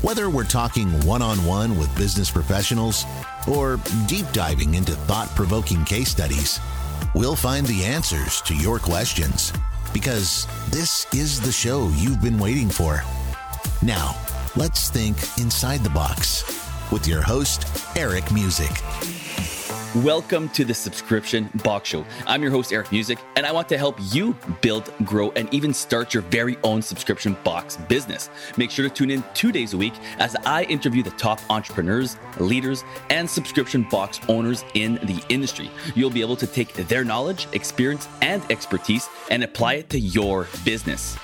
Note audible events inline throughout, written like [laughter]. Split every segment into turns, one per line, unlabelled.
Whether we're talking one on one with business professionals or deep diving into thought provoking case studies, we'll find the answers to your questions because this is the show you've been waiting for. Now, let's think inside the box with your host, Eric Musick.
Welcome to the Subscription Box Show. I'm your host, Eric Musick, and I want to help you build, grow, and even start your very own subscription box business. Make sure to tune in two days a week as I interview the top entrepreneurs, leaders, and subscription box owners in the industry. You'll be able to take their knowledge, experience, and expertise and apply it to your business.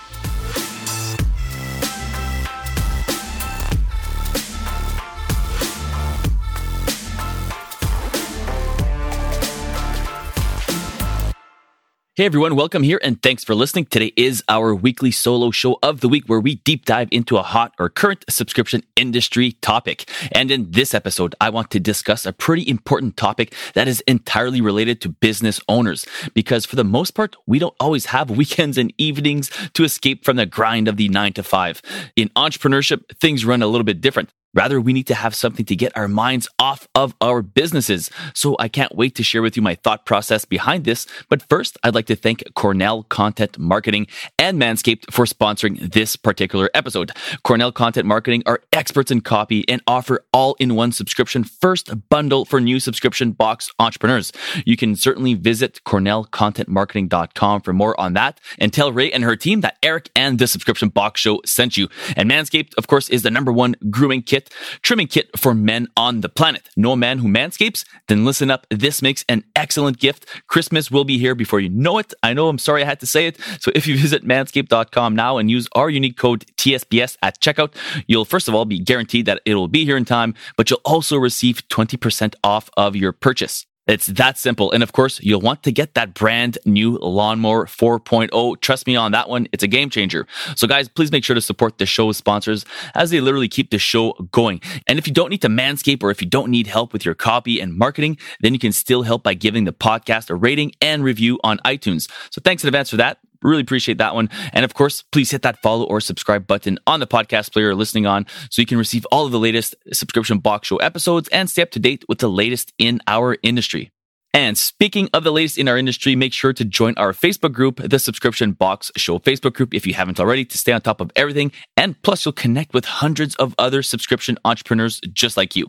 Hey everyone, welcome here and thanks for listening. Today is our weekly solo show of the week where we deep dive into a hot or current subscription industry topic. And in this episode, I want to discuss a pretty important topic that is entirely related to business owners. Because for the most part, we don't always have [laughs] weekends and evenings to escape from the grind of the nine to five. In entrepreneurship, things run a little bit different. Rather, we need to have something to get our minds off of our businesses. So I can't wait to share with you my thought process behind this. But first, I'd like to thank Cornell Content Marketing and Manscaped for sponsoring this particular episode. Cornell Content Marketing are experts in copy and offer all in one subscription first bundle for new subscription box entrepreneurs. You can certainly visit cornellcontentmarketing.com for more on that and tell Rai and her team that Eric and the subscription box show sent you. And Manscaped, of course, is the number one grooming kit trimming kit for men on the planet. No man who manscapes? Then listen up. This makes an excellent gift. Christmas will be here before you know it. I know I'm sorry I had to say it. So if you visit manscaped.com now and use our unique code TSBS at checkout, you'll first of all be guaranteed that it will be here in time, but you'll also receive 20% off of your purchase. It's that simple. And of course, you'll want to get that brand new Lawnmower 4.0. Trust me on that one. It's a game changer. So guys, please make sure to support the show's sponsors as they literally keep the show going. And if you don't need to manscape or if you don't need help with your copy and marketing, then you can still help by giving the podcast a rating and review on iTunes. So thanks in advance for that. Really appreciate that one. And of course, please hit that follow or subscribe button on the podcast player you're listening on so you can receive all of the latest subscription box show episodes and stay up to date with the latest in our industry. And speaking of the latest in our industry, make sure to join our Facebook group, the Subscription Box Show Facebook group, if you haven't already, to stay on top of everything. And plus, you'll connect with hundreds of other subscription entrepreneurs just like you.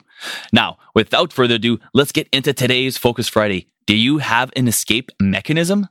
Now, without further ado, let's get into today's Focus Friday. Do you have an escape mechanism?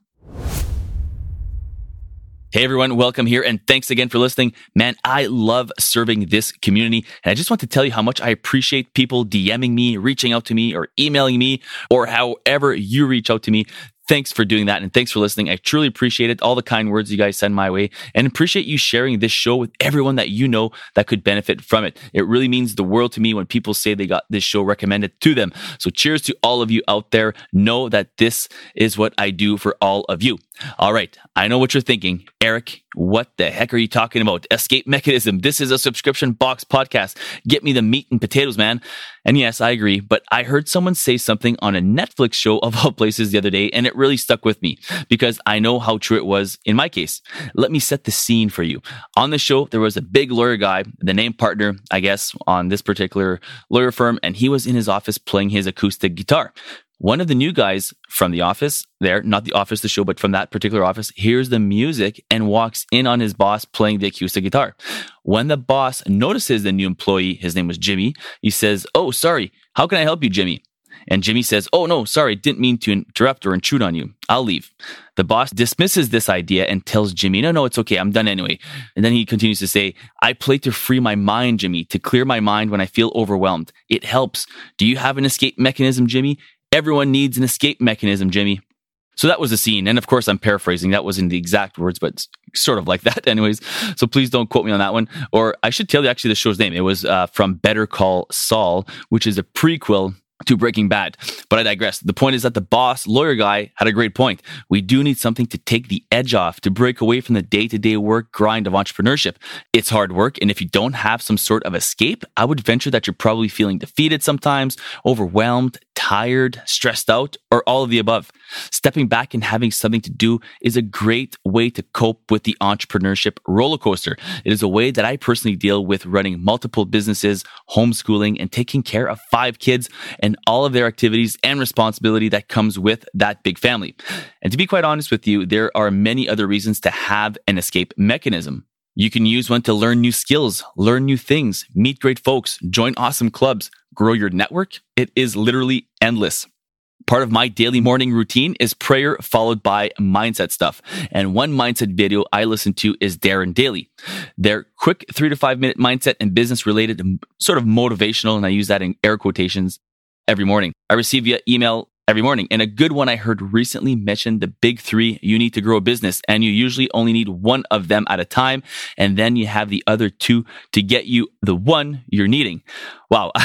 Hey everyone, welcome here and thanks again for listening. Man, I love serving this community and I just want to tell you how much I appreciate people DMing me, reaching out to me or emailing me or however you reach out to me. Thanks for doing that and thanks for listening. I truly appreciate it. All the kind words you guys send my way and appreciate you sharing this show with everyone that you know that could benefit from it. It really means the world to me when people say they got this show recommended to them. So cheers to all of you out there. Know that this is what I do for all of you. All right. I know what you're thinking. Eric, what the heck are you talking about? Escape mechanism. This is a subscription box podcast. Get me the meat and potatoes, man. And yes, I agree, but I heard someone say something on a Netflix show of all places the other day, and it really stuck with me because I know how true it was in my case. Let me set the scene for you. On the show, there was a big lawyer guy, the name partner, I guess, on this particular lawyer firm, and he was in his office playing his acoustic guitar. One of the new guys from the office there, not the office, the show, but from that particular office, hears the music and walks in on his boss playing the acoustic guitar. When the boss notices the new employee, his name was Jimmy, he says, Oh, sorry. How can I help you, Jimmy? And Jimmy says, Oh, no, sorry, didn't mean to interrupt or intrude on you. I'll leave. The boss dismisses this idea and tells Jimmy, No, no, it's okay. I'm done anyway. And then he continues to say, I play to free my mind, Jimmy, to clear my mind when I feel overwhelmed. It helps. Do you have an escape mechanism, Jimmy? Everyone needs an escape mechanism, Jimmy. So that was the scene. And of course, I'm paraphrasing. That wasn't the exact words, but sort of like that, [laughs] anyways. So please don't quote me on that one. Or I should tell you actually the show's name. It was uh, from Better Call Saul, which is a prequel to Breaking Bad. But I digress. The point is that the boss lawyer guy had a great point. We do need something to take the edge off, to break away from the day to day work grind of entrepreneurship. It's hard work. And if you don't have some sort of escape, I would venture that you're probably feeling defeated sometimes, overwhelmed, tired, stressed out, or all of the above. Stepping back and having something to do is a great way to cope with the entrepreneurship roller coaster. It is a way that I personally deal with running multiple businesses, homeschooling, and taking care of five kids and all of their activities and responsibility that comes with that big family. And to be quite honest with you, there are many other reasons to have an escape mechanism. You can use one to learn new skills, learn new things, meet great folks, join awesome clubs, grow your network. It is literally endless. Part of my daily morning routine is prayer followed by mindset stuff. And one mindset video I listen to is Darren Daily. They're quick three to five minute mindset and business related, sort of motivational. And I use that in air quotations every morning. I receive via email every morning. And a good one I heard recently mentioned the big three you need to grow a business, and you usually only need one of them at a time. And then you have the other two to get you the one you're needing. Wow. [laughs]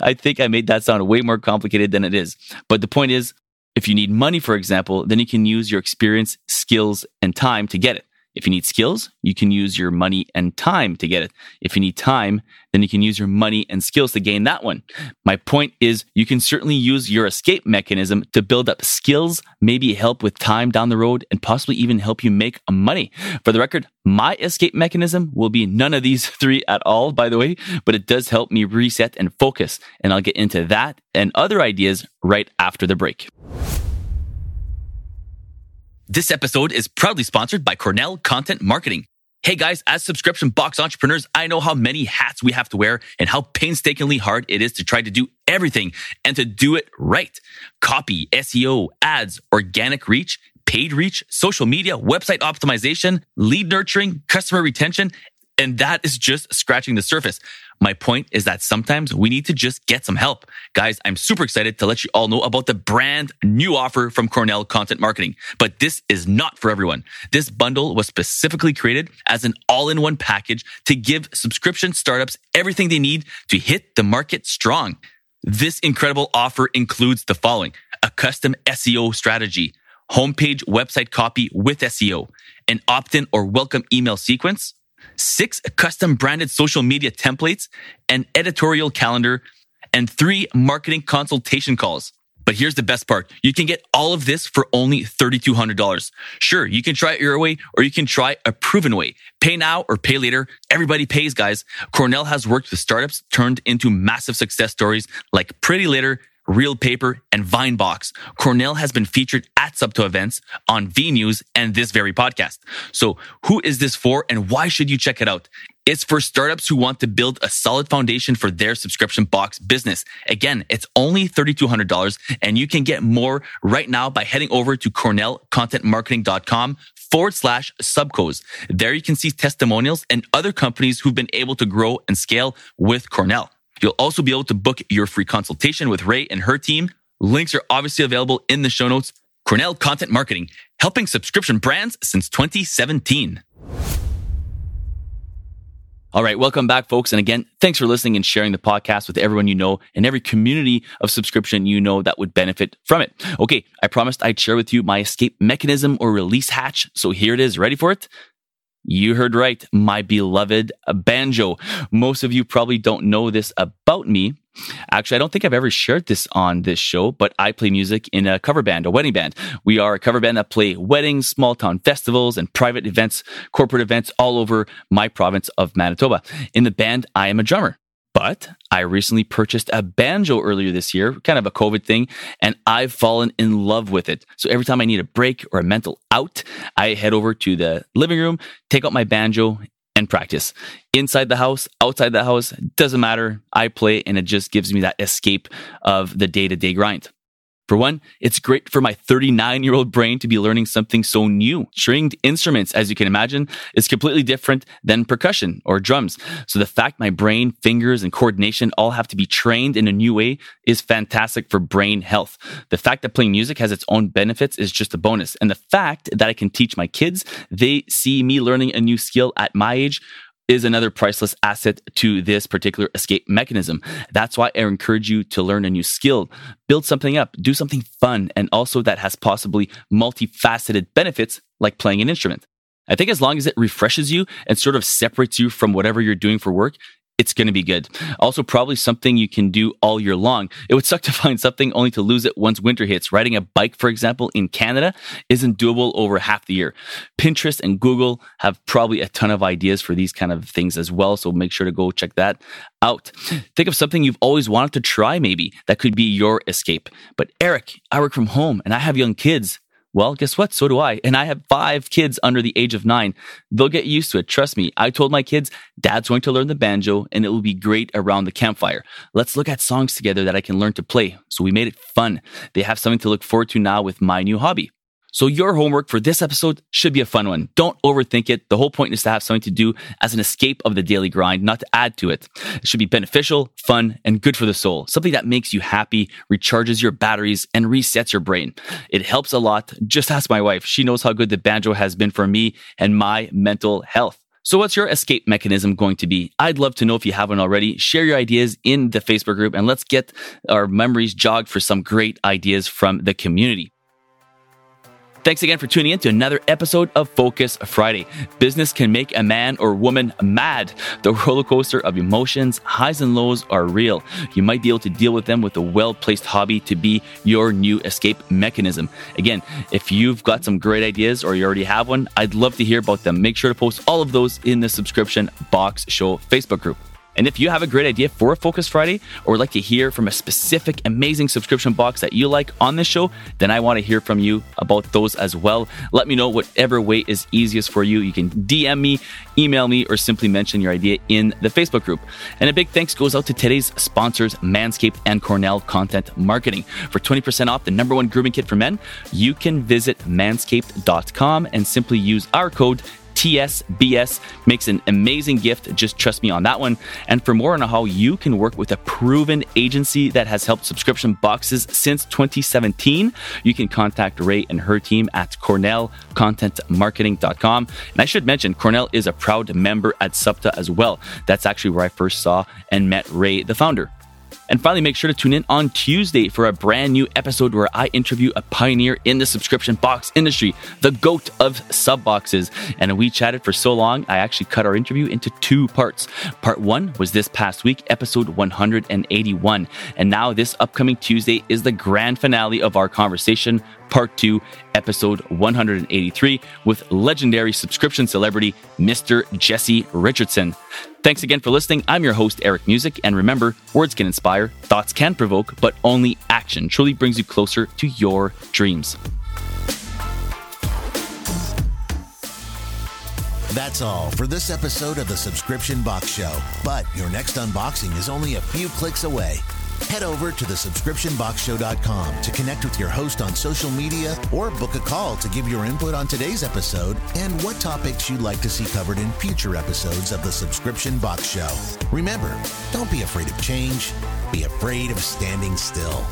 I think I made that sound way more complicated than it is. But the point is, if you need money, for example, then you can use your experience, skills, and time to get it. If you need skills, you can use your money and time to get it. If you need time, then you can use your money and skills to gain that one. My point is you can certainly use your escape mechanism to build up skills, maybe help with time down the road, and possibly even help you make money. For the record, my escape mechanism will be none of these [laughs] three at all, by the way, but it does help me reset and focus. And I'll get into that and other ideas right after the break. This episode is proudly sponsored by Cornell Content Marketing. Hey guys, as subscription box entrepreneurs, I know how many hats we have to wear and how painstakingly hard it is to try to do everything and to do it right. Copy, SEO, ads, organic reach, paid reach, social media, website optimization, lead nurturing, customer retention, and that is just scratching the surface. My point is that sometimes we need to just get some help. Guys, I'm super excited to let you all know about the brand new offer from Cornell Content Marketing. But this is not for everyone. This bundle was specifically created as an all in one package to give subscription startups everything they need to hit the market strong. This incredible offer includes the following a custom SEO strategy, homepage website copy with SEO, an opt in or welcome email sequence six custom branded social media templates, an editorial calendar, and three marketing consultation calls. But here's the best part. You can get all of this for only $3,200. Sure, you can try it your way or you can try a proven way. Pay now or pay later. Everybody pays, guys. Cornell has worked with startups turned into massive success stories like Pretty Litter, Real Paper, and Vinebox. Cornell has been featured at SUBTA events on V News and this very podcast. So who is this for and why should you check it out? It's for startups who want to build a solid foundation for their subscription box business. Again, it's only $3,200 and you can get more right now by heading over to cornellcontentmarketing.com forward slash subcos. There you can see testimonials and other companies who've been able to grow and scale with Cornell. You'll also be able to book your free consultation with Rai and her team. Links are obviously available in the show notes. Cornell Content Marketing, helping subscription brands since 2017. All right, welcome back, folks. And again, thanks for listening and sharing the podcast with everyone you know and every community of subscription you know that would benefit from it. Okay, I promised I'd share with you my escape mechanism or release hatch. So here it is. Ready for it? You heard right, my beloved banjo. Most of you probably don't know this about me. Actually, I don't think I've ever shared this on this show, but I play music in a cover band, a wedding band. We are a cover band that play weddings, small town festivals, and private events, corporate events all over my province of Manitoba. In the band, I am a drummer. But I recently purchased a banjo earlier this year, kind of a COVID thing, and I've fallen in love with it. So every time I need a break or a mental out, I head over to the living room, take out my banjo, and practice. Inside the house, outside the house, doesn't matter. I play and it just gives me that escape of the day to day grind. For one, it's great for my 39 year old brain to be learning something so new. Stringed instruments, as you can imagine, is completely different than percussion or drums. So the fact my brain, fingers, and coordination all have to be trained in a new way is fantastic for brain health. The fact that playing music has its own benefits is just a bonus. And the fact that I can teach my kids, they see me learning a new skill at my age is another priceless asset to this particular escape mechanism. That's why I encourage you to learn a new skill, build something up, do something fun, and also that has possibly multifaceted benefits like playing an instrument. I think as long as it refreshes you and sort of separates you from whatever you're doing for work, it's going to be good. Also, probably something you can do all year long. It would suck to [laughs] find something only to lose it once winter hits. Riding a bike, for example, in Canada isn't doable over half the year. Pinterest and Google have probably a ton of ideas for these kind of things as well. So make sure to go check that out. Think of something you've always wanted to try, maybe that could be your escape. But Eric, I work from home and I have young kids. Well, guess what? So do I. And I have five kids under the age of nine. They'll get used to it. Trust me. I told my kids, dad's going to learn the banjo and it will be great around the campfire. Let's look at songs together that I can learn to play. So we made it fun. They have something to look forward to now with my new hobby. So your homework for this episode should be a fun one. Don't overthink it. The whole point is to have something to do as an escape of the daily grind, not to add to it. It should be beneficial, fun, and good for the soul. Something that makes you happy, recharges your batteries, and resets your brain. It helps a lot. Just ask my wife. She knows how good the banjo has been for me and my mental health. So what's your escape mechanism going to be? I'd love to know if you haven't already. Share your ideas in the Facebook group and let's get our memories jogged for some great ideas from the community. Thanks again for tuning in to another episode of Focus Friday. Business can make a man or woman mad. The roller coaster of emotions, highs and lows are real. You might be able to deal with them with a well placed hobby to be your new escape mechanism. Again, if you've got some great ideas or you already have one, I'd love to hear about them. Make sure to post all of those in the subscription box show Facebook group. And if you have a great idea for a Focus Friday or would like to hear from a specific amazing subscription box that you like on this show, then I want to hear from you about those as well. Let me know whatever way is easiest for you. You can DM me, email me, or simply mention your idea in the Facebook group. And a big thanks goes out to today's sponsors, Manscaped and Cornell Content Marketing. For 20% off the number one grooming kit for men, you can visit manscaped.com and simply use our code TSBS makes an amazing gift. Just trust me on that one. And for more on how you can work with a proven agency that has helped subscription boxes since 2017, you can contact Rai and her team at cornellcontentmarketing.com. And I should mention, Cornell is a proud member at SUBTA as well. That's actually where I first saw and met Rai, the founder. And finally, make sure to tune in on Tuesday for a brand new episode where I interview a pioneer in the subscription box industry, the goat of sub boxes. And we chatted for so long, I actually cut our interview into two parts. Part one was this past week, episode 181. And now, this upcoming Tuesday is the grand finale of our conversation Part 2, Episode 183, with legendary subscription celebrity Mr. Jesse Richardson. Thanks again for listening. I'm your host, Eric Musick, and remember, words can inspire, thoughts can provoke, but only action truly brings you closer to your dreams.
That's all for this episode of the Subscription Box Show. But your next unboxing is only a few clicks away. Head over to thesubscriptionboxshow.com to connect with your host on social media or book a call to give your input on today's episode and what topics you'd like to see covered in future episodes of the Subscription Box Show. Remember, don't be afraid of change, be afraid of standing still.